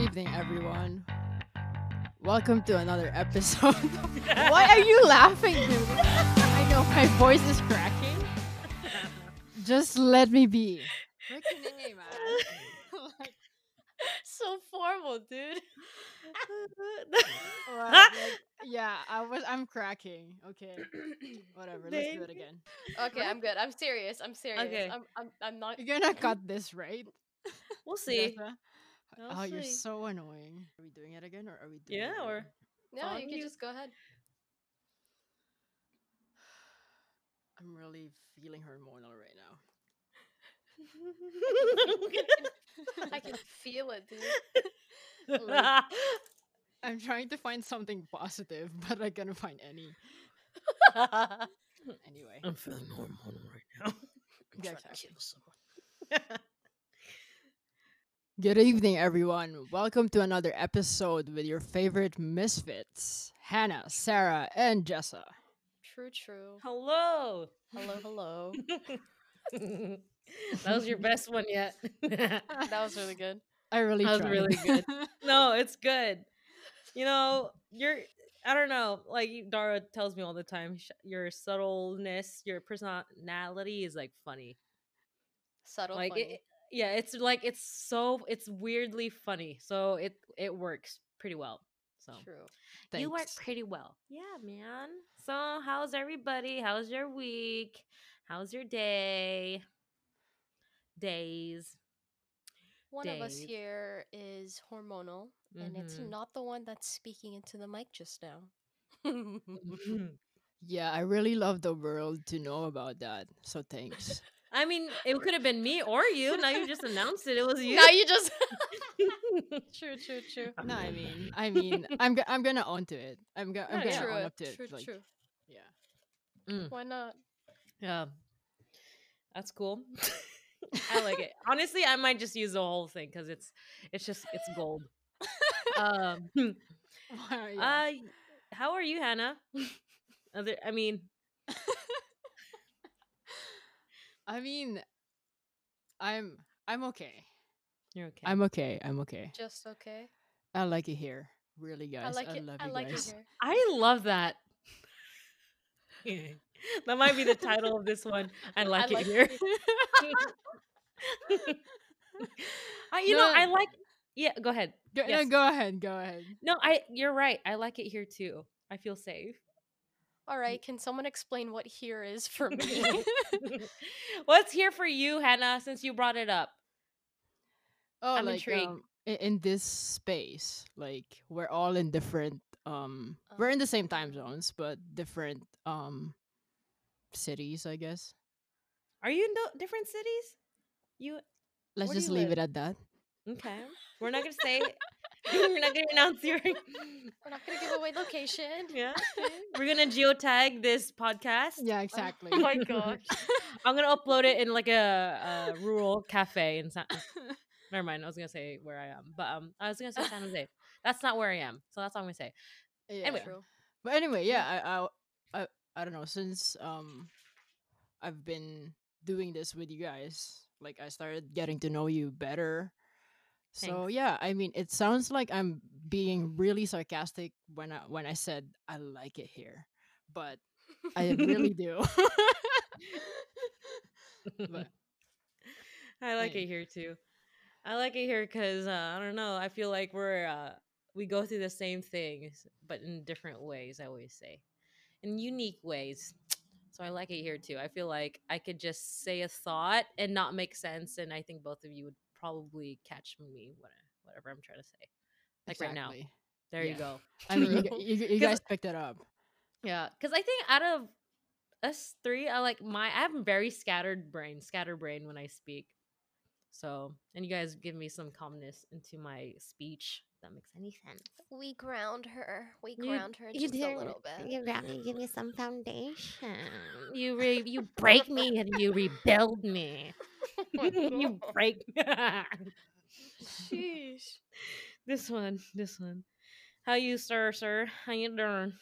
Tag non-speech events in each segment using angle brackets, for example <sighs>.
evening, everyone. Welcome to another episode. <laughs> <laughs> Why are you laughing, dude? I know my voice is cracking. Just let me be. Freaking A, man. Like, <laughs> so formal, dude. well, like, yeah, I was. I'm cracking. Okay, whatever. Let's do it again. Okay, I'm good. I'm serious. I'm serious. Okay. I'm, I'm, I'm not. You're gonna cut this, right? we'll see. Jessa? Oh, you're so annoying. Are we doing it again, or are we doing? Yeah, it or- again? No, on you can you. just go ahead. <sighs> I'm really feeling hormonal right now. <laughs> I can <laughs> feel it, dude. Like- <laughs> I'm trying to find something positive, but I can't find any. Anyway, I'm feeling hormonal right now. I'm Yeah, trying to kill someone. Good evening, everyone. Welcome to another episode with your favorite misfits, Hannah, Sarah, and Jessa. True, true. Hello. Hello, hello. <laughs> that was your best one yet. <laughs> that was really good. I really That was tried. really good. <laughs> no, it's good. You know, you're. I don't know. Like you- Dara tells me all the time, sh- your subtleness, your personality is like funny. Subtle, like funny. it, yeah, it's like it's so it's weirdly funny. So it it works pretty well. So True. you work pretty well. Yeah, man. So how's everybody? How's your week? How's your day? Days. One of us here is hormonal, and it's Mhm. not the one that's speaking into the mic just now. <laughs> Yeah, I really love the world to know about that. So thanks. <laughs> <laughs> I mean, it could have been me or you. Now you just announced it. It was you. now you just. <laughs> <laughs> true, true, true. no, I <laughs> mean, I mean, I'm go- I'm gonna own to it. I'm, go- I'm Yeah, gonna. True, own up to it. true, like, true. Yeah. Why not? Yeah. That's cool. I like it. Honestly, I might just use the whole thing because it's it's just it's gold. um Why, yeah. uh how are you, Hannah? Other I mean, I mean, I'm I'm okay. you're okay. I'm okay. I'm okay. Just okay. I like it here. Really, guys. I like it. love I you like guys. it here. <laughs> I love that. <laughs> that might be the title of this one. I <laughs> like it like here. I, you know, I like. Yeah, go ahead. Go, no, go ahead. Go ahead. No, I. You're right. I like it here too. I feel safe. All right, <laughs> can someone explain what here is for <laughs> me? <laughs> What's here for you, Hannah? Since you brought it up. Oh, I'm like intrigued. um, in, in this space, like we're all in different. Um, we're in the same time zones, but different um cities, I guess. Are you in do- different cities? You Let's just leave live? it at that. okay? We're not gonna say. We're not gonna announce your. <laughs> <laughs> We're not gonna give away location. yeah. We're gonna geotag this podcast. Yeah, exactly. Oh my <laughs> gosh. I'm gonna upload it in like a, a rural cafe in San. Never mind. I was gonna say where I am, but um, I was gonna say San Jose. That's not where I am, so that's all I'm gonna say. yeah. Anyway. True. But anyway, yeah, I, I, I, I don't know. Since um, I've been doing this with you guys, like I started getting to know you better. So yeah, I mean, it sounds like I'm being really sarcastic when I when I said I like it here, but I really <laughs> do. <laughs> but <laughs> I like Yeah. it here too. I like it here because uh, I don't know. I feel like we're uh, we go through the same things, but in different ways. I always say, in unique ways. So I like it here too. I feel like I could just say a thought and not make sense, and I think both of you would probably catch me what whatever I'm trying to say. Like right now. There Yeah. you go. <laughs> I mean, you, you, you guys picked it up. Yeah, because I think out of us three, I like my I have a very scattered brain, scatterbrain when I speak. So, and you guys give me some calmness into my speech. That makes any sense. We ground her. We You- ground her you just a little bit. You got me, give me some <laughs> foundation. You re- you break me and you rebuild me. <laughs> <laughs> you break. Sheesh. this one, this one. How you, sir, sir? How you doing?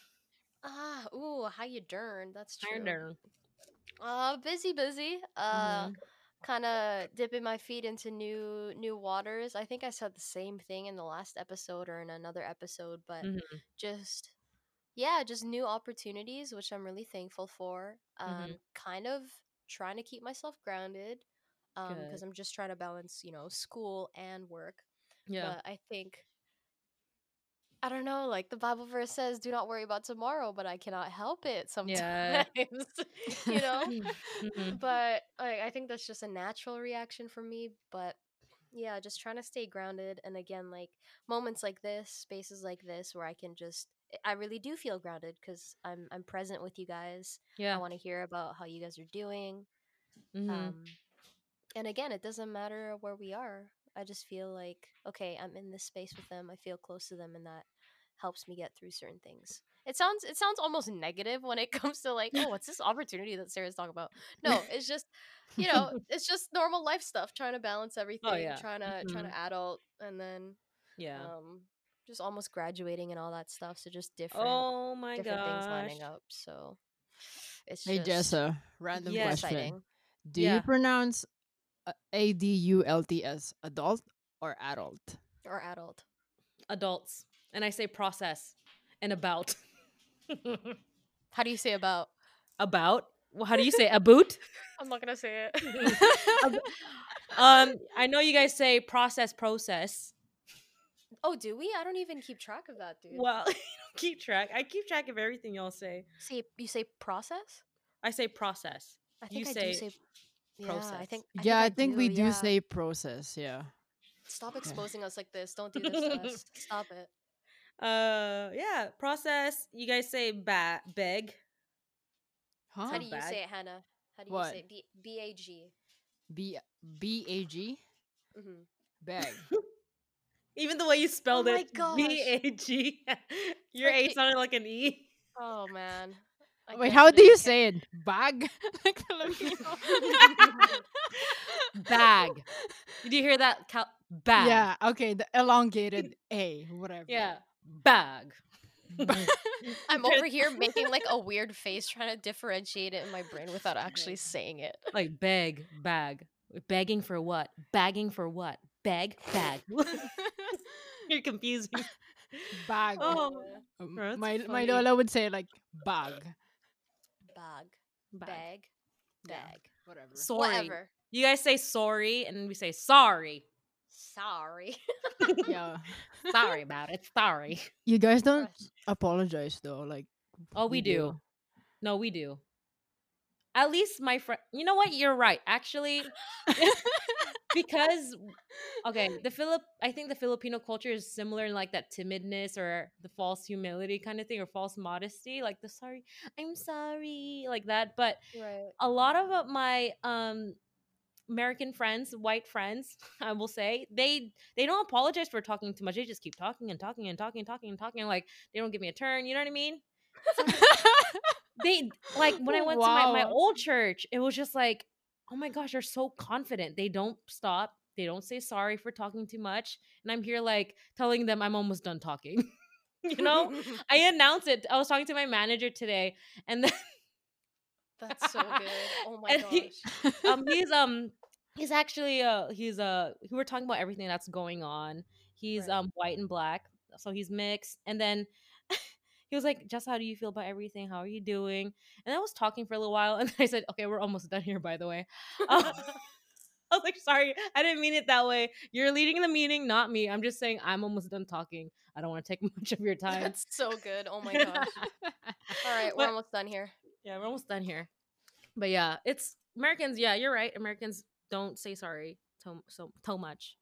Ah, ooh, how you dern? That's How you true. Uh, busy, busy. Uh, Mhm. Kind of dipping my feet into new new waters. I think I said the same thing in the last episode or in another episode, but Mhm, just yeah, just new opportunities, which I'm really thankful for. Um, Mhm. kind of trying to keep myself grounded, um, because Good. I'm just trying to balance, you know, school and work. Yeah. But I think I don't know, like the Bible verse says, "Do not worry about tomorrow," but I cannot help it Yeah. sometimes, <laughs> you know. <laughs> Mhm. but like, I think that's just a natural reaction for me. But yeah, just trying to stay grounded, and again, like moments like this, spaces like this, where I can just, I really do feel grounded because I'm I'm present with you guys. Yeah. I want to hear about how you guys are doing. Mhm. Um, and again, it doesn't matter where we are. I just feel like, okay, I'm in this space with them. I feel close to them, and that helps me get through certain things. It sounds it sounds almost negative when it <laughs> comes to like, oh, <laughs> what's this opportunity that Sarah's talking about? No, it's just, you know, <laughs> it's just normal life stuff, trying to balance everything, Oh, yeah. trying to trying Mhm. to adult, and then yeah. um, just almost graduating and all that stuff. So just different oh my different things gosh. lining up. So it's Hey just Jessa, random Yeah. question. exciting. Do Yeah. you pronounce uh, A D U L T adult or adult? Or adult. Adults. And I say process and about. <laughs> How do you say about? about? Well, How do you say about? <laughs> I'm not gonna say it. <laughs> um, I know you guys say process, process. oh, do we? I don't even keep track of that, dude. Well, keep track. I keep track of everything y'all say. See, you say process? I say process. I You think I say do say Yeah, I process. think. yeah, I think we do yeah. say process. Yeah. Stop Okay. exposing us like this. Don't do this to us. <laughs> Stop it. Uh, yeah, process. You guys say ba- beg. Huh? How do you bag? say it, Hannah? How do you What? say it? B B A G? B B A G Mhm. bag. <laughs> Even the way you spelled my it. B A G. <laughs> Your A sounded like an E. Oh man. I Wait, how do you is- say it? Bag? <laughs> like Filipino. <laughs> <laughs> Bag. Did you hear that? Cal- bag. Yeah. Okay. The elongated A, whatever. Yeah. Bag. I'm over here making like a weird face trying to differentiate it in my brain without actually saying it. like beg, bag. Begging for what? Bagging for what? Beg, bag. You're confusing. Bag. Oh, Um, that's my my. Lola would say like bag. Bag. bag. Bag. Yeah. Bag. Whatever. Sorry. Whatever. You guys say sorry, and we say sorry. Sorry. <laughs> yeah. Sorry about it. Sorry. You guys don't apologize though. Like Oh, we, do. No, we do. At least my friend. You know what? You're right. Actually, <laughs> because okay, <laughs> the Philip. I think the Filipino culture is similar in like that timidness or the false humility kind of thing, or false modesty, like the sorry, I'm sorry, like that. But Right. a lot of uh, my um American friends, white friends, <laughs> I will say, they they don't apologize for talking too much. They just keep talking and talking and talking and talking and talking. Like they don't give me a turn. You know what I mean? They like when I <laughs> went to my, my old church, it was just like, oh my gosh, they're so confident. They don't stop. They don't say sorry for talking too much. And I'm here like telling them I'm almost done talking. <laughs> you know? <laughs> I announced it. I was talking to my manager today, and then That's so good. Oh my And gosh. he- um he's um he's actually uh he's uh we were talking about everything that's going on he's Right. um white and black so he's mixed and then he was like just how do you feel about everything how are you doing and i was talking for a little while <laughs> and i said okay we're almost done here by the way <laughs> um, <laughs> i was like sorry i didn't mean it that way you're leading the meeting not me i'm just saying i'm almost done talking i don't want to take much of your time That's so good. Oh my gosh. All right, we're But- almost done here. Yeah, we're almost done here. But yeah, it's Americans. Yeah, you're right. Americans don't say sorry so so so much.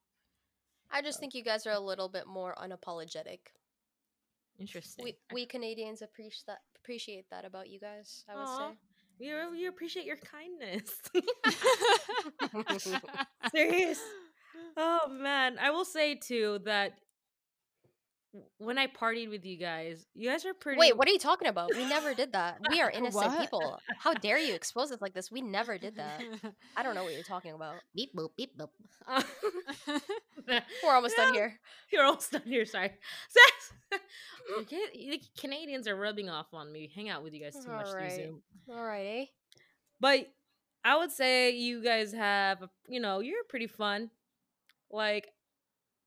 I just think you guys are a little bit more unapologetic. Interesting. We we Canadians appreciate that appreciate that about you guys. I would Aw. say. we we appreciate your kindness. <laughs> <laughs> Serious. Oh man, I will say too that when I partied with you guys, you guys are pretty. Wait, what are you talking about? We never did that. We are <laughs> innocent What? people. How dare you expose us like this? We never did that. I don't know what you're talking about. Beep boop beep boop. We're almost done here. You're almost done here. Sorry. You Ca- you Canadians are rubbing off on me. Hang out with you guys too much through Zoom. All right, eh? But I would say you guys have, you know, you're pretty fun. Like,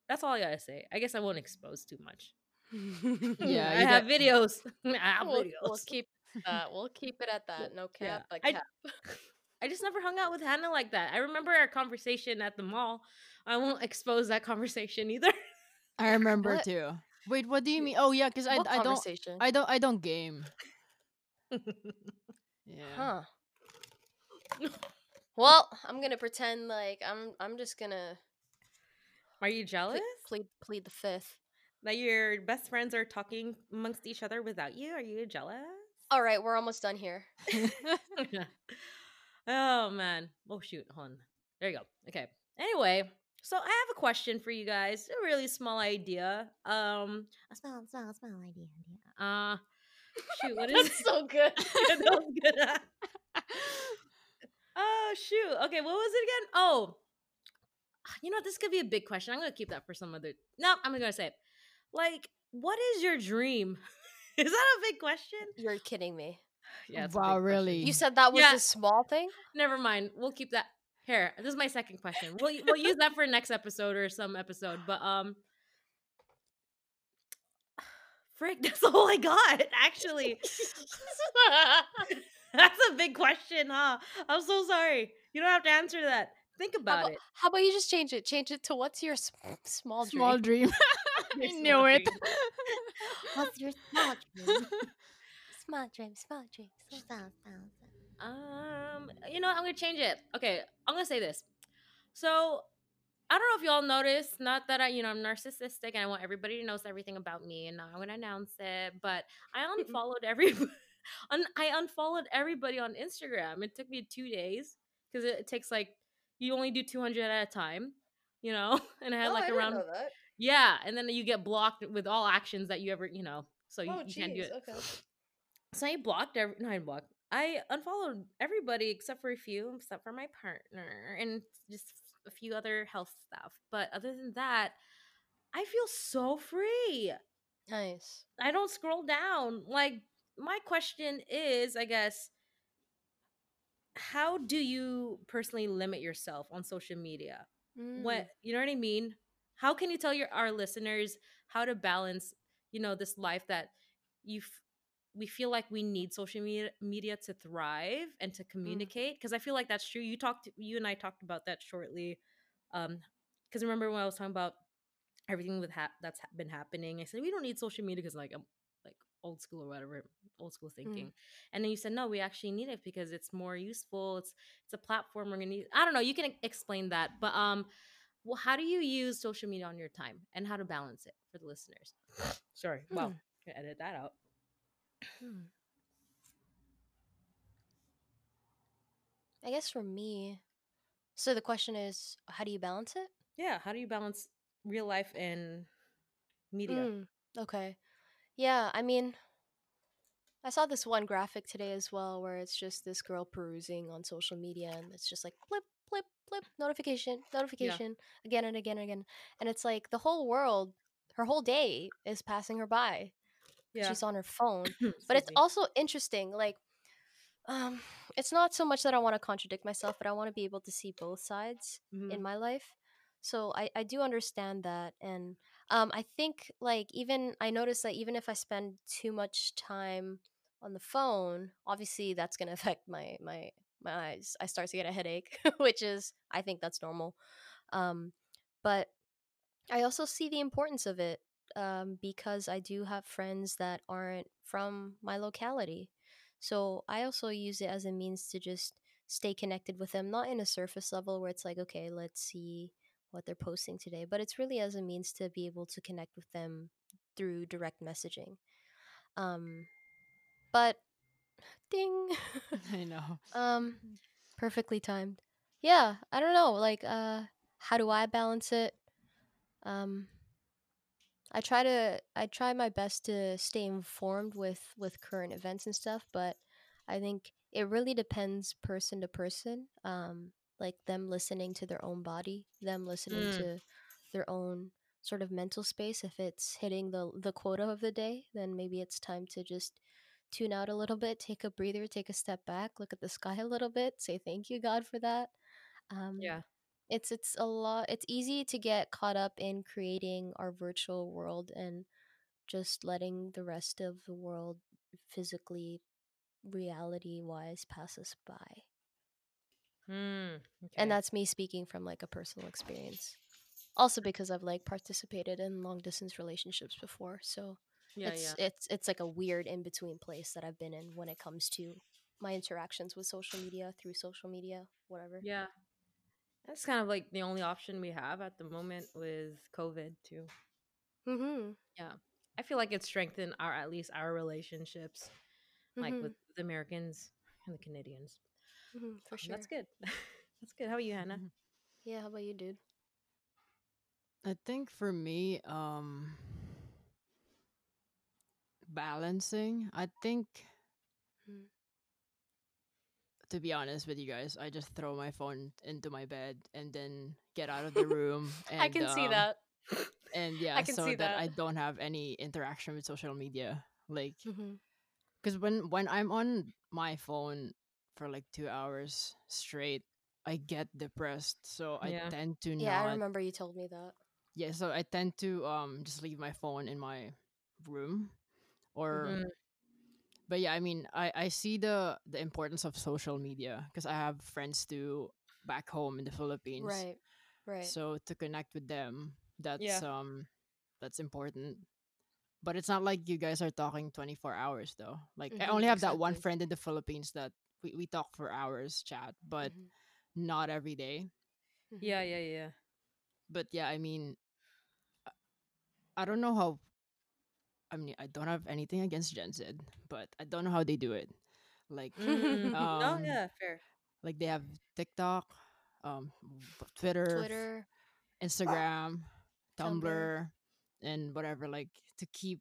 that's all I gotta say. I guess I won't expose too much. <laughs> <laughs> Yeah, I have videos. <laughs> I have we'll, videos. we'll keep that. We'll keep it at that. No Yeah. cap, but I- cap. I just never hung out with Hannah like that. I remember our conversation at the mall. I won't expose that conversation either. I remember What? too. Wait, what do you mean? Oh yeah, because I, I don't? I don't I don't game. Yeah. Huh. Well, I'm gonna pretend like I'm. I'm just gonna Are you jealous plead, plead plead the fifth. that your best friends are talking amongst each other without you? Are you jealous? All right, we're almost done here. <laughs> oh man. Oh shoot. Hold on. There you go. Okay. Anyway, so I have a question for you guys. A really small idea. Um, a small, small, small idea. Uh, shoot. What <laughs> is? That's so good. Yeah, <laughs> that was good. <laughs> oh shoot. Okay. What was it again? Oh, you know this could be a big question. I'm gonna keep that for some other. No, I'm gonna say it. Like, what is your dream? is that a big question? You're kidding me. <sighs> Yeah. Wow, big question. really? You said that was Yeah. a small thing. Never mind. We'll keep that. Here, this is my second question. We'll we'll use that for next episode or some episode. But um, <sighs> frick, <laughs> that's all I got. Actually, <laughs> that's a big question, huh? I'm so sorry. You don't have to answer that. Think How about about, it. how about you just change it? Change it to what's your s- small dream? Small dream. Your I knew it. dream. What's your small dream? small dream. Small dream. Um, you know, I'm gonna change it. Okay, I'm gonna say this. So, I don't know if y'all noticed, not that I, you know, I'm narcissistic and I want everybody to know everything about me, and now I'm gonna announce it. But I <laughs> unfollowed every, <laughs> un- I unfollowed everybody on Instagram. It took me two days because it, it takes like you only do 200 at a time, you know, <laughs> and I had Oh, like I around yeah, and then you get blocked with all actions that you ever, you know, so you, Oh, you can't do it. Okay. So I blocked every no, I didn't block. I unfollowed everybody except for a few, except for my partner and just a few other health stuff. But other than that, I feel so free. Nice. I don't scroll down. Like my question is, I guess, how do you personally limit yourself on social media? Mm. what you know what i mean how can you tell your our listeners how to balance you know this life that you f- we feel like we need social media media to thrive and to communicate because i feel like that's true you talked you and i talked about that shortly um because remember when i was talking about everything with ha- that's ha- been happening i said we don't need social media because like i'm like old school or whatever old school thinking. And then you said no we actually need it because it's more useful it's it's a platform we're gonna use i don't know you can explain that but um well how do you use social media on your time and how to balance it for the listeners? Sorry Hmm. can edit that out. I guess for me, so the question is, how do you balance it? yeah how do you balance real life and media Mm, okay. Yeah, I mean, I saw this one graphic today as well where it's just this girl perusing on social media and it's just like blip, blip, blip, notification, notification, again and again and again. And it's like the whole world, her whole day is passing her by. Yeah She's on her phone. <clears throat> but it's also interesting like um it's not so much that i want to contradict myself but i want to be able to see both sides Mhm. in my life so i i do understand that and um i think like even i notice that even if i spend too much time on the phone obviously that's going <laughs> to affect my my my eyes i start to get a headache <laughs> which is i think that's normal um but i also see the importance of it um, because I do have friends that aren't from my locality. So I also use it as a means to just stay connected with them, not in a surface level where it's like, okay, let's see what they're posting today, but it's really as a means to be able to connect with them through direct messaging. Um, but ding, <laughs> I know. <laughs> um, perfectly timed. Yeah, I don't know. Like, uh, how do I balance it? Um, I try to I try my best to stay informed with with current events and stuff, but I think it really depends person to person. Um, like them listening to their own body, them listening Mm. to their own sort of mental space. If it's hitting the the quota of the day, then maybe it's time to just tune out a little bit, take a breather, take a step back, look at the sky a little bit, say thank you God for that. Um, Yeah. It's it's a lot. It's easy to get caught up in creating our virtual world and just letting the rest of the world physically, reality wise, pass us by. Hmm. okay. And that's me speaking from like a personal experience. Also because I've like participated in long distance relationships before, so yeah, it's yeah. it's it's like a weird in between place that I've been in when it comes to my interactions with social media through social media, whatever. Yeah. That's kind of like the only option we have at the moment with COVID too. Mm-hmm. Yeah, I feel like it's strengthened our at least our relationships, like Mhm. with the Americans and the Canadians. hmm for Um, sure. That's good. <laughs> that's good. How about you, Hannah? Yeah, how about you, dude? I think for me, um, balancing. I think, Mm. To be honest with you guys, I just throw my phone into my bed and then get out of the room. <laughs> And, I can see um, that. And yeah, I can so see that, I don't have any interaction with social media. Like, Mm-hmm. because when when I'm on my phone for like two hours straight, I get depressed. So I Yeah. tend to not. Yeah, I remember you told me that. yeah so i tend to um just leave my phone in my room or Mm, but yeah i mean i i see the the importance of social media because i have friends too back home in the philippines Right. Right. so to connect with them that's Yeah. um that's important but it's not like you guys are talking 24 hours though like i Mhm, only have that one friend in the philippines that we, we talk for hours chat but Mhm, not every day mhm. Yeah, yeah, yeah. but yeah, I mean, I- I don't know how. I mean, I don't have anything against Gen Z, but I don't know how they do it. Like, Mm, no, um, yeah, fair. like they have TikTok, um, Twitter, Twitter. Instagram, Tumblr. Tumblr, and whatever. Like to keep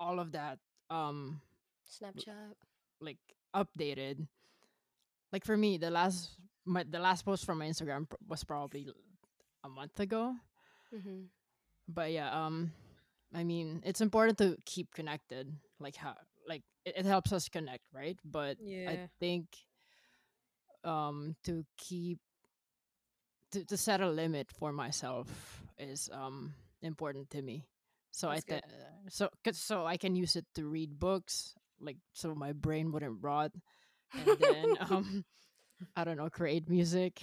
all of that, um, Snapchat. like updated. Like for me, the last my the last post from my Instagram was probably a month ago. Mm-hmm. but yeah um i mean it's important to keep connected like how like it, it helps us connect right but Yeah. i think um to keep to, to set a limit for myself is um important to me so That's i good. th- so 'cause- so i can use it to read books like so my brain wouldn't rot and then <laughs> um i don't know create music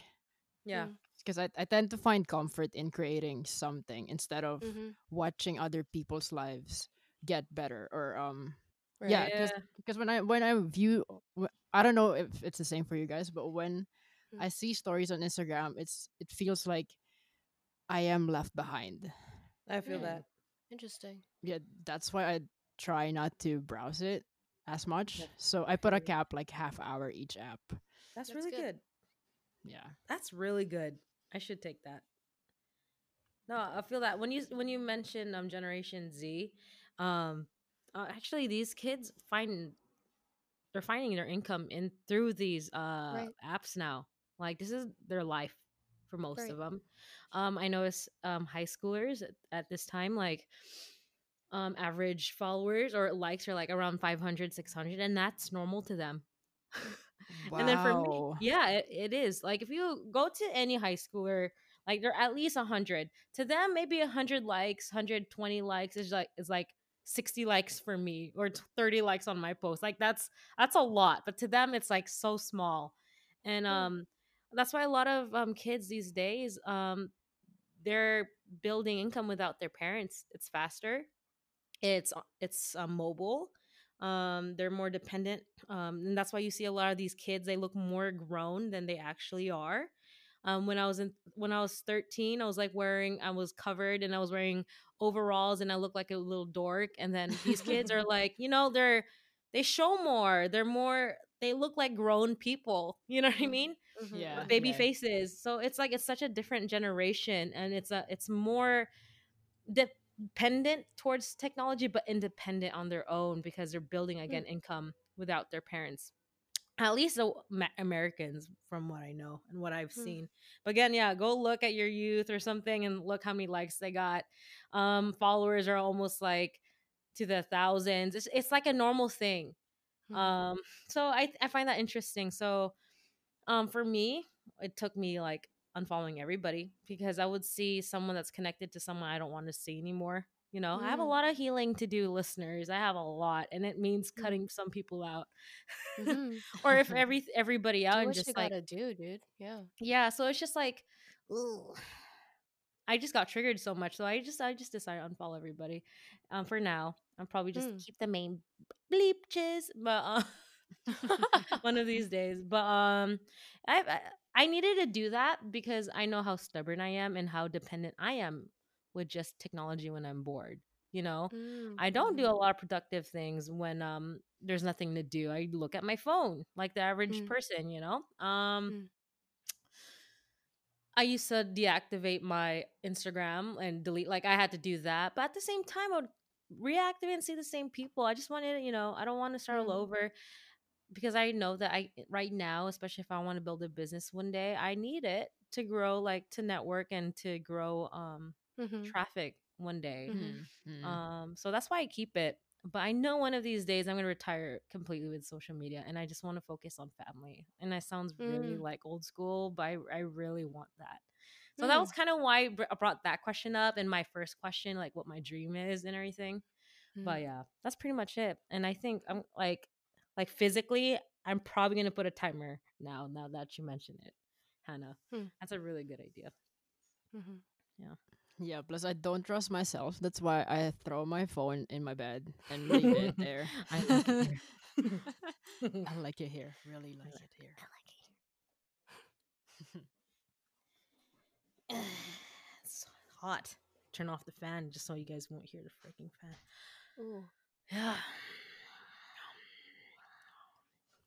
Yeah. Because I, I tend to find comfort in creating something instead of Mm-hmm. watching other people's lives get better or um yeah Yeah. because when i when i view wh- i don't know if it's the same for you guys but when Mm. i see stories on instagram it's it feels like i am left behind I feel Mm. that. Interesting. yeah that's why i try not to browse it as much Yep. so i put a cap like half hour each app That's, That's really good. good. yeah That's really good. I should take that. No, I feel that when you when you mention um Generation Z, um, uh, actually these kids find they're finding their income in through these uh Right. apps now. Like this is their life for most Right. of them. Um, I notice um high schoolers at, at this time like um average followers or likes are like around 500 600 and that's normal to them <laughs> and then for me yeah it, it is like if you go to any high schooler like they're at least 100 to them maybe 100 likes 120 likes is like is like 60 likes for me or 30 likes on my post like that's that's a lot but to them it's like so small and Hmm. um that's why a lot of um kids these days um they're building income without their parents it's faster it's it's uh, mobile um they're more dependent um and that's why you see a lot of these kids they look more grown than they actually are um when i was in when i was 13 i was like wearing i was covered and i was wearing overalls and i looked like a little dork and then these kids are <laughs> like you know they're they show more they're more they look like grown people you know what i Mhm. mean Mhm, Yeah. with baby yeah. faces. So it's like it's such a different generation, and it's a it's more dependent towards technology, but independent on their own because they're building again income without their parents. At least the Americans, from what I know and what I've Hmm. seen. But again, yeah, go look at your youth or something and look how many likes they got. Um, followers are almost like to the thousands. It's, it's like a normal thing. Hmm. Um, so I I find that interesting. So, um, for me, it took me like unfollowing everybody because I would see someone that's connected to someone I don't want to see anymore. You know, I have a Mm. lot of healing to do, listeners. I have a lot, and it means Mm. cutting some people out, Mhm. <laughs> or if <laughs> every everybody out do and just you like gotta do, dude. Yeah. yeah. So it's just like, ugh. I just got triggered so much, so I just I just decided to unfollow everybody. Um, for now, I'm probably just Mm. keep the main bleeches, but uh, <laughs> one of these days. But um, I, I I needed to do that because I know how stubborn I am and how dependent I am with just technology when I'm bored. You know, Mm, I don't do mhm. a lot of productive things when um there's nothing to do. I look at my phone like the average Mm. person. You know, um. Mm. I used to deactivate my Instagram and delete. Like I had to do that, but at the same time, I would reactivate and see the same people. I just wanted, you know, I don't want to start all Mm. over because I know that I right now, especially if I want to build a business one day, I need it to grow, like to network and to grow um Mhm. traffic one day. Mhm. Mm, mm. Um, so that's why I keep it. But I know one of these days I'm gonna retire completely with social media, and I just want to focus on family. And that sounds really Mm. like old school, but I, I really want that. So that was Mm. kind of why I brought that question up and my first question, like what my dream is and everything. But Mm. yeah, that's pretty much it. And I think I'm like, like physically, I'm probably gonna put a timer now. Now that you mention it, Hannah, Hmm. that's a really good idea. Mhm. Yeah, Yeah, plus I don't trust myself. That's why I throw my phone in my bed and leave it <laughs> there. I like it here. I like it here. Really like it here. it's hot. Turn off the fan just so you guys won't hear the freaking fan. Ooh, Yeah.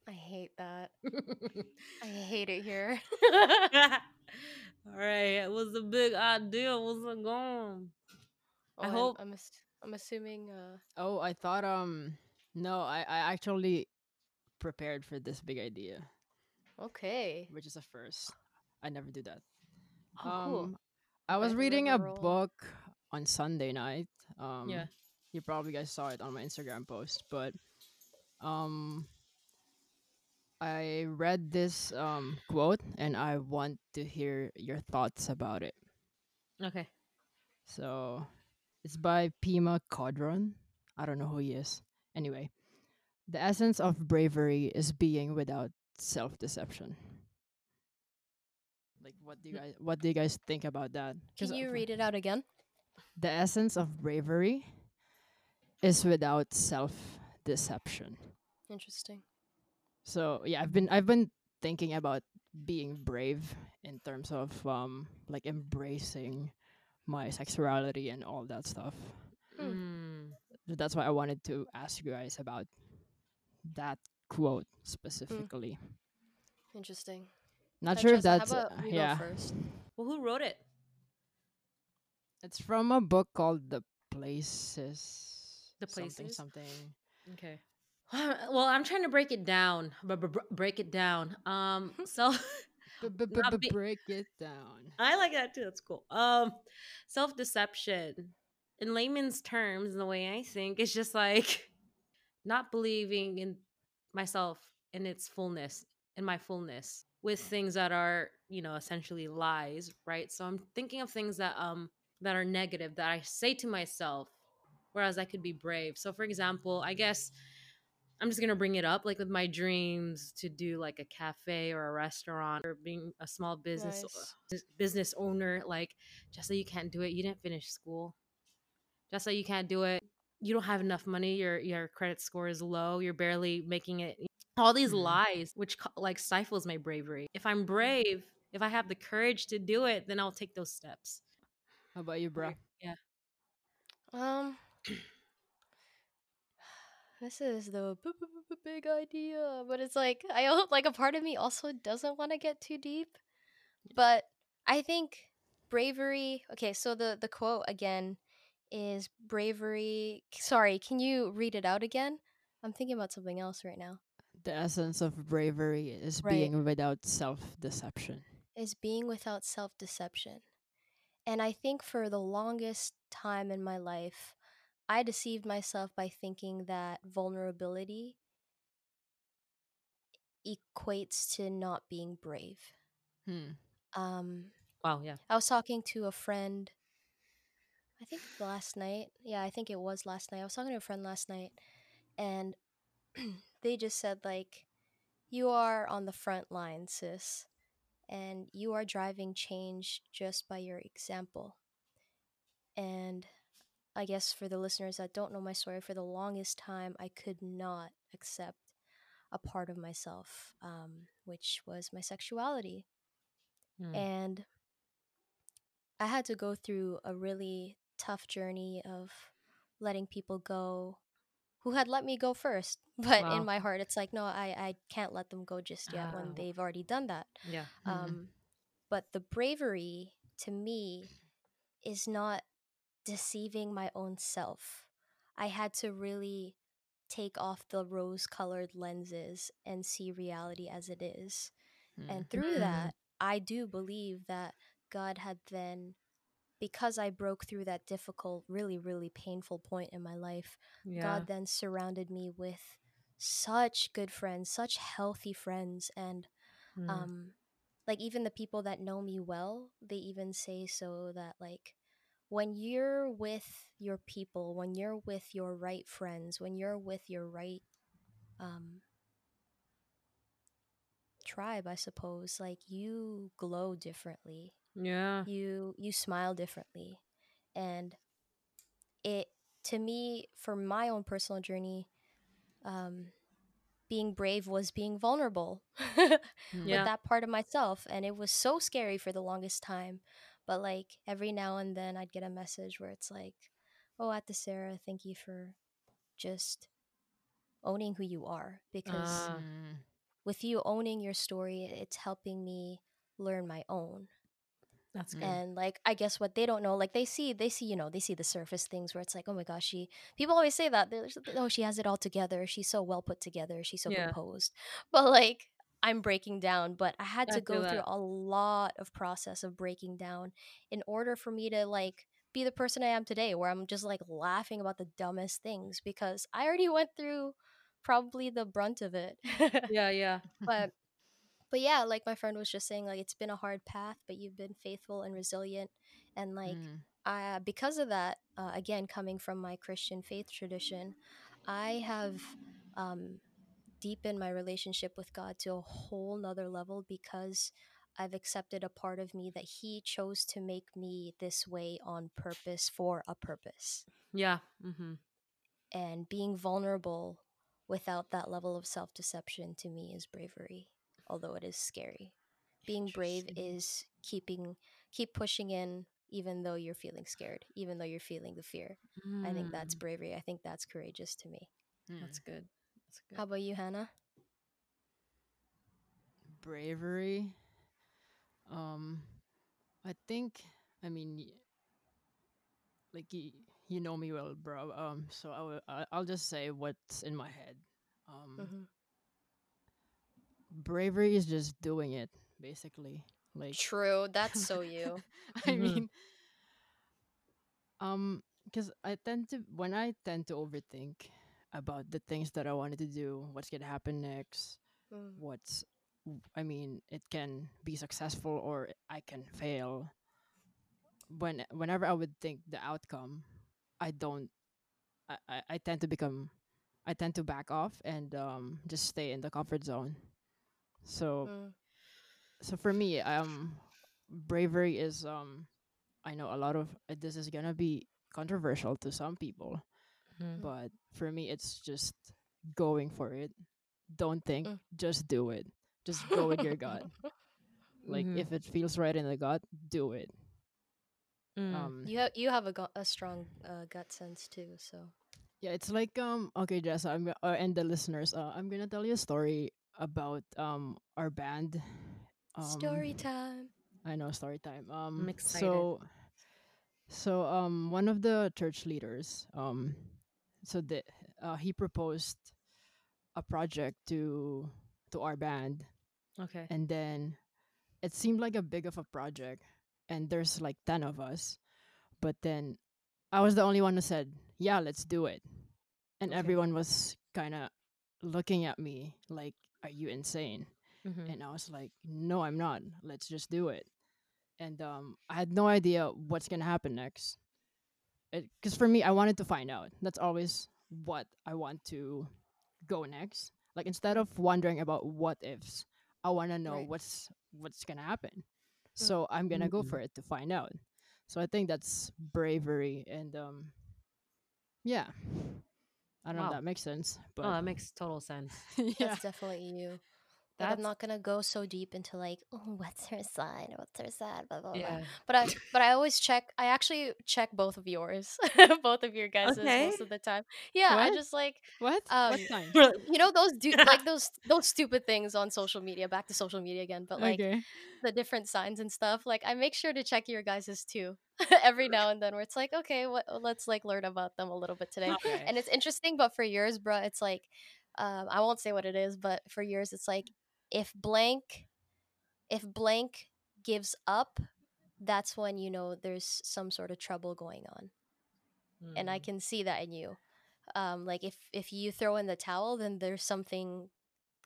I hate that. <laughs> I hate it here. All <laughs> right. It was a big idea. What's it going? Oh, I I'm- hope- I'm, ass- I'm assuming. Uh, Oh, I thought um no, I I actually prepared for this big idea, okay. which is a first. I never do that. Oh, cool. Um, I was a reading a roll. book on Sunday night. Um, Yeah. you probably guys saw it on my Instagram post, but um, I read this um quote and I want to hear your thoughts about it. Okay. So it's by Pema Chödrön. I don't know who he is. Anyway, the essence of bravery is being without self-deception. Like, what do you guys what do you guys think about that? Can uh, you read it out again? The essence of bravery is without self-deception. Interesting. So yeah, I've been I've been thinking about being brave in terms of um like embracing my sexuality and all that stuff. Mm. So that's why I wanted to ask you guys about that quote specifically. Interesting. Not sure if Jessa, that's uh, yeah. first? Well, who wrote it? It's from a book called The Places. The something, Places? something. Okay. <sighs> Well, I'm trying to break it down. But break it down. Um. <laughs> So. <laughs> Be- Break it down. I like that too. That's cool. Um, self deception, in layman's terms, the way I think, is just like <laughs> not believing in myself in its fullness, in my fullness, with things that are, you know, essentially lies, right? So I'm thinking of things that um that are negative that I say to myself, whereas I could be brave. So, for example, I guess. I'm just gonna bring it up, like with my dreams to do like a cafe or a restaurant or being a small business Nice. bus- business owner. Like, just so you can't do it, you didn't finish school. Just so you can't do it, you don't have enough money. Your your credit score is low. You're barely making it. All these Mhm. lies, which like stifles my bravery. If I'm brave, if I have the courage to do it, then I'll take those steps. How about you, bro? Yeah. Um, <clears throat> this is the b- b- b- big idea, but it's like I like a part of me also doesn't want to get too deep, but I think bravery. Okay, so the the quote again is bravery. Sorry, can you read it out again? I'm thinking about something else right now. The essence of bravery is Right. being without self-deception. is being without self deception. And I think for the longest time in my life, I deceived myself by thinking that vulnerability equates to not being brave. Hmm. Um, Wow. Yeah. I was talking to a friend. I think last night. Yeah, I think it was last night. I was talking to a friend last night, and <clears throat> they just said like, "You are on the front line, sis, and you are driving change just by your example." And I guess for the listeners that don't know my story, for the longest time, I could not accept a part of myself, um, which was my sexuality. Mm. And I had to go through a really tough journey of letting people go who had let me go first. <laughs> But Wow. in my heart, it's like, no, I, I can't let them go just yet Ah, when they've already done that. Yeah. Mhm. Um, but the bravery to me is not deceiving my own self. I had to really take off the rose colored lenses and see reality as it is. Hmm. And through Mm. that, I do believe that God had then, because I broke through that difficult, really, really painful point in my life, Yeah. God then surrounded me with such good friends, such healthy friends. And Mm. um like even the people that know me well they even say so that like when you're with your people when you're with your right friends when you're with your right um tribe i suppose like you glow differently yeah. you you smile differently and it to me for my own personal journey um being brave was being vulnerable. <laughs> Yeah. with that part of myself and it was so scary for the longest time but like every now and then i'd get a message where it's like oh at the sarah thank you for just owning who you are because. Hmm. with you owning your story it's helping me learn my own That's good. and like i guess what they don't know like they see they see you know they see the surface things where it's like oh my gosh she people always say that They're oh she has it all together she's so well put together she's so Yeah. composed but like i'm breaking down but i had I to go through a lot of process of breaking down in order for me to like be the person i am today where i'm just like laughing about the dumbest things because i already went through probably the brunt of it <laughs> yeah. Yeah. but <laughs> but yeah like my friend was just saying like it's been a hard path but you've been faithful and resilient and like Hmm. uh, because of that uh, again coming from my christian faith tradition i have um, deepened my relationship with god to a whole nother level because i've accepted a part of me that he chose to make me this way on purpose for a purpose Yeah. Mm-hmm. and being vulnerable without that level of self-deception to me is bravery although it is scary being brave is keeping keep pushing in even though you're feeling scared even though you're feeling the fear i think that's Mm. bravery i think that's courageous to me Hmm. That's good. That's good. how about you hannah bravery. Um, I think. I mean, y- like you, you know me well, bro. Um, so I will. I- I'll just say what's in my head. Um, Mhm. bravery is just doing it, basically. Like true that's so <laughs> you <laughs> I Mhm. mean, um, because I tend to when I tend to overthink about the things that I wanted to do, what's gonna happen next, Mm. what's I mean, it can be successful or I can fail. When whenever I would think the outcome, I don't. I, I, I tend to become, I tend to back off and um just stay in the comfort zone. So Mm. so for me, um, bravery is um, I know a lot of this is gonna be controversial to some people, Mhm. but for me, it's just going for it. Don't think, Mm. just do it. Just go with your gut. <laughs> Like Mhm. if it feels right in the gut, do it. Mm. Um, you have you have a, gu- a strong uh, gut sense too so yeah, it's like um, okay, Jess, I'm go- uh, and the listeners, uh, I'm gonna tell you a story about um our band. Um, story time I know story time. Um, excited. So, so um, one of the church leaders, um, so the uh, he proposed a project to to our band, Okay. and then it seemed like a big of a project, and there's like ten of us, but then I was the only one who said, "Yeah, let's do it," and Okay. everyone was kind of looking at me like "Are you insane?" Mhm. And I was like, "No, I'm not. Let's just do it." And um, I had no idea what's gonna happen next. Because for me, I wanted to find out. That's always what I want to go next. Like instead of wondering about what ifs, I want to know Right. what's what's gonna happen. So I'm gonna go Mhm. for it to find out. So I think that's bravery and um, yeah. I don't know if that makes sense, but Oh, that makes total sense. <laughs> yeah, That's definitely you. But I'm not gonna go so deep into like, <laughs> oh, what's her sign? What's her sign? Blah blah blah. Yeah. But I <laughs> but I always check. I actually check both of yours, <laughs> both of your guys' Okay. most of the time. Yeah, I just like what? Um, what sign? you know those do like those those stupid things on social media. Back to social media again, but like okay. the different signs and stuff. Like I make sure to check your guys' too every now and then. Where it's like, okay, what? Let's like learn about them a little bit today. Okay. And it's interesting, but for yours, bro, it's like, um, I won't say what it is, but for yours, it's like if blank, if blank gives up, that's when you know there's some sort of trouble going on, and I Mm. can see that in you. Um, like if if you throw in the towel, then there's something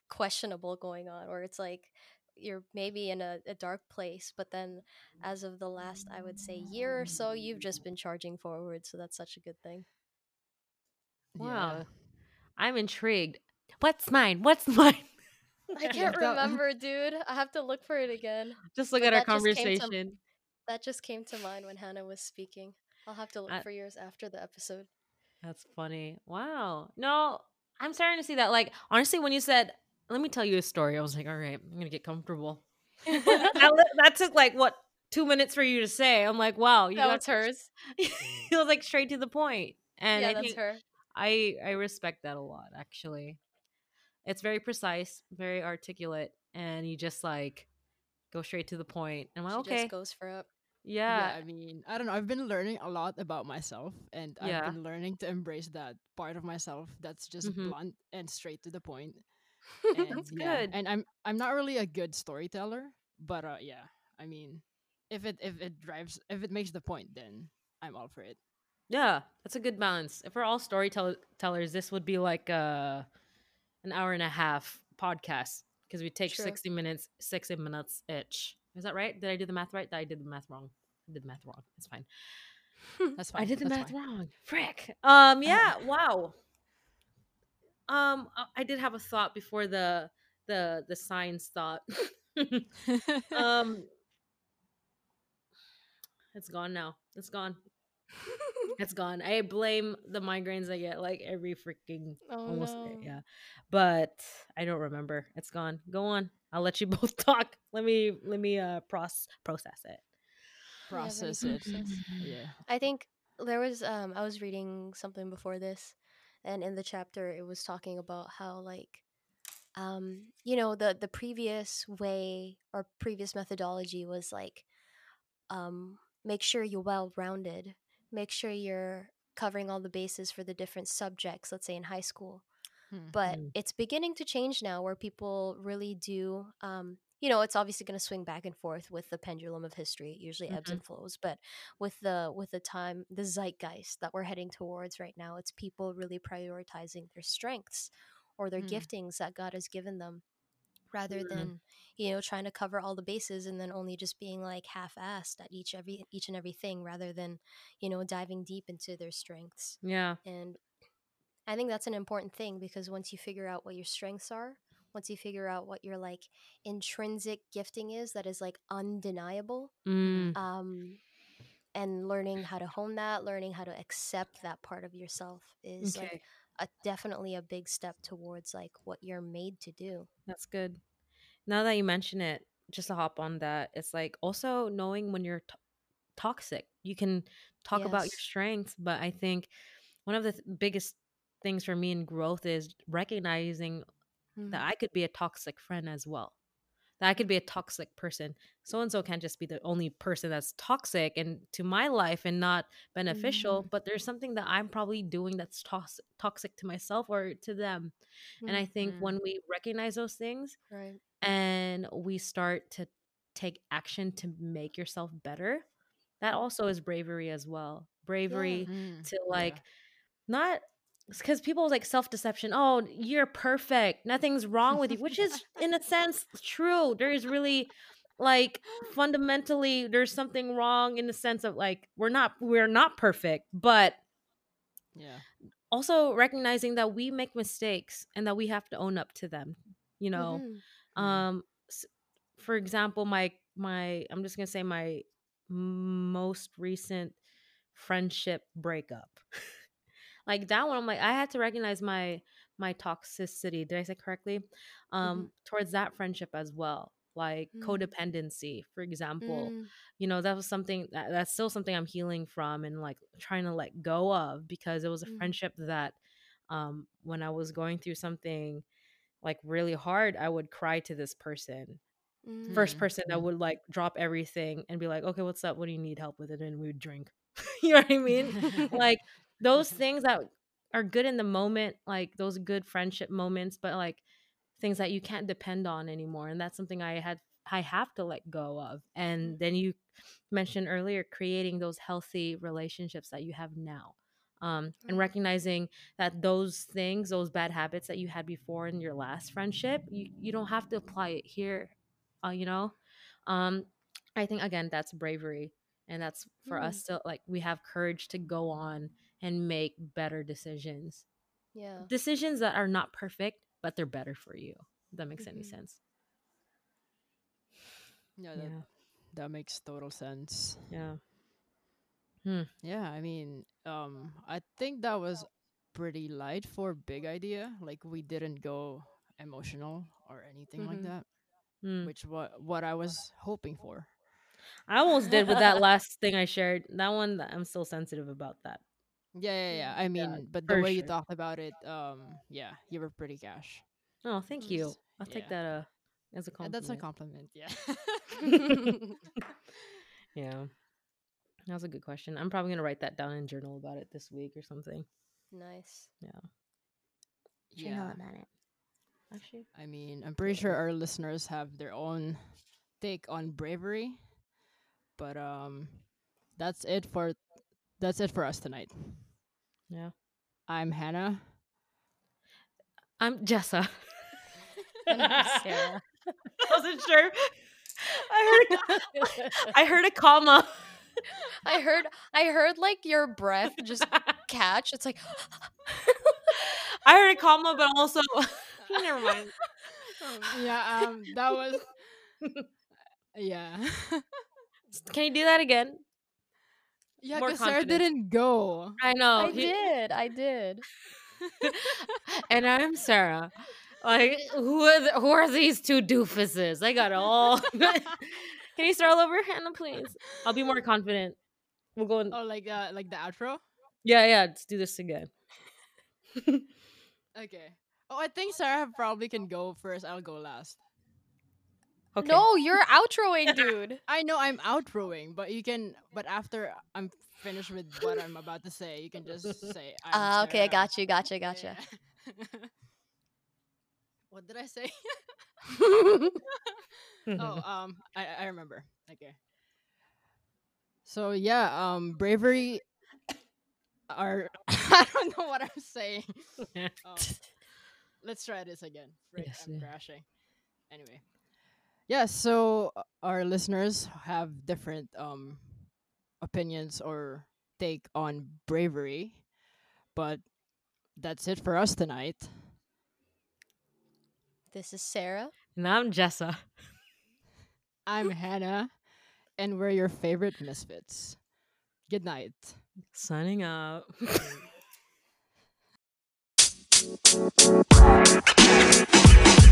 questionable going on, or it's like you're maybe in a, a dark place but then as of the last i would say year or so you've just been charging forward so that's such a good thing Wow. I'm intrigued. What's mine? What's <laughs> mine? I <laughs> can't <laughs> remember dude i have to look for it again Just look But at our that just to- conversation. that just came to mind when hannah was speaking i'll have to look I- for yours after the episode That's funny. Wow. No, I'm starting to see that. Like, honestly, when you said, let me tell you a story, I was like, all right, I'm going to get comfortable. <laughs> that, that took like, what, two minutes for you to say? I'm like, wow. You that got was hers it was like straight to the point. And yeah I that's think her I, I respect that a lot, actually. It's very precise, very articulate, and you just like go straight to the point. And I'm like, she okay. just goes for it yeah. yeah, I mean, I don't know. I've been learning a lot about myself, and Yeah. I've been learning to embrace that part of myself that's just Mhm. blunt and straight to the point. <laughs> And, That's yeah, good. And I'm I'm not really a good storyteller, but uh, yeah, I mean, if it if it drives if it makes the point, then I'm all for it. Yeah, that's a good balance. If we're all storytellers, this would be like uh, an hour and a half podcast because we take True. 60 minutes, 60 minutes each. Is that right? Did I do the math right? I did the math wrong. I did the math wrong. It's fine. <laughs> That's fine. I did the that's math fine. wrong. Frick. Um, yeah, wow. Um, I- I did have a thought before the the the science thought. <laughs> <laughs> um, it's gone now. It's gone. <laughs> It's gone. I blame the migraines I get like every freaking oh almost no. yeah. But I don't remember. It's gone. Go on. I'll let you <laughs> both talk. Let me let me uh process process it. Do you have any Process it. process? Yeah. I think there was um I was reading something before this and in the chapter it was talking about how like um you know the the previous way or previous methodology was like um make sure you're well rounded make sure you're covering all the bases for the different subjects let's say in high school Hmm. but it's beginning to change now where people really do um you know it's obviously going to swing back and forth with the pendulum of history it usually ebbs and flows but with the with the time the zeitgeist that we're heading towards right now it's people really prioritizing their strengths or their Mm. giftings that god has given them rather Mm. than you know trying to cover all the bases and then only just being like half-assed at each every each and everything rather than you know diving deep into their strengths Yeah. and I think that's an important thing because once you figure out what your strengths are, once you figure out what your like intrinsic gifting is that is like undeniable, Mm. um, and learning how to hone that, learning how to accept that part of yourself is Okay. like a, definitely a big step towards like what you're made to do. That's good. Now that you mention it, just to hop on that, it's like also knowing when you're t- toxic. You can talk about your strengths, but I think one of the th- biggest things for me in growth is recognizing that mm-hmm. I could be a toxic friend as well. That I could be a toxic person. So and so can't just be the only person that's toxic and to my life and not beneficial, but there's something that I'm probably doing that's tos- toxic to myself or to them. And I think Mm. when we recognize those things right. and we start to take action to make yourself better, that also is bravery as well. Bravery Mm, to yeah. like not because people like self deception. Oh, you're perfect. Nothing's wrong with you, which is in a sense true. There is really like fundamentally there's something wrong in the sense of like we're not we're not perfect, but Yeah. also recognizing that we make mistakes and that we have to own up to them. You know, Mhm. Mhm. um for example my my i'm just gonna say my most recent friendship breakup <laughs> like that one i'm like i had to recognize my my toxicity did i say correctly um towards that friendship as well like Mm. codependency for example Mm. you know that was something that, that's still something i'm healing from and like trying to let go of because it was a Mhm. friendship that um when i was going through something like really hard i would cry to this person Mm. first person that would like drop everything and be like okay what's up what do you need help with it and we would drink <laughs> you know what i mean <laughs> like those things that are good in the moment like those good friendship moments but like things that you can't depend on anymore and that's something i had i have to let go of and then you mentioned earlier creating those healthy relationships that you have now um, and Mhm. recognizing that those things those bad habits that you had before in your last friendship you, you don't have to apply it here uh, you know um, i think again that's bravery and that's for Mm. us to like we have courage to go on and make better decisions Yeah. decisions that are not perfect but they're better for you that makes any Mhm. sense Yeah, that, yeah that makes total sense. yeah Yeah, I mean, um, I think that was pretty light for big idea. Like we didn't go emotional or anything like Mhm. that, Mm. which what what I was hoping for. i almost did with that <laughs> last thing i shared that one i'm still sensitive about that Yeah, yeah, yeah. I yeah, mean, but the way you sure. talked about it, um, yeah, you were pretty cash. oh thank Mm. you I'll take that uh as a Yeah, compliment that's a compliment. Yeah. <laughs> <laughs> yeah that was a good question i'm probably gonna write that down and journal about it this week or something nice. yeah. about it actually I mean, I'm pretty sure our listeners have their own take on bravery, but um, that's it for that's it for us tonight. Yeah I'm Hannah. i'm jessa And <laughs> I'm Sarah. I <laughs> wasn't sure. I heard <laughs> I heard a comma. I heard I heard like your breath just catch. It's like I heard a comma, but also never mind. Um, yeah, um, that was yeah, Can you do that again? Yeah. More Because Sarah confidence. didn't go. I know. I he- did. I did. <laughs> and I'm Sarah. Like who are the, who are these two doofuses? I got it all. <laughs> <laughs> Can you start all over, Hannah, please? I'll be more confident. We'll go. In, Oh, like uh, like the outro. yeah, yeah. Let's do this again. Okay. Oh, I think Sarah probably can go first. I'll go last. Okay. No, you're outroing, dude. <laughs> I know I'm outroing, but you can. But after I'm finished with what I'm about to say, you can just say. Ah, okay, I Sarah." got you, gotcha, Yeah, gotcha. yeah. what did I say? <laughs> Oh, <laughs> um, I I remember. Okay. So yeah, um, bravery. Are I don't know what I'm saying. Um, let's try this again. Right, Yes, I'm yeah. crashing. Anyway, yeah. So uh, our listeners have different um opinions or take on bravery, but that's it for us tonight. This is Sarah. and I'm Jessa. I'm Hannah, and we're your favorite misfits. Good night. Signing out. <laughs>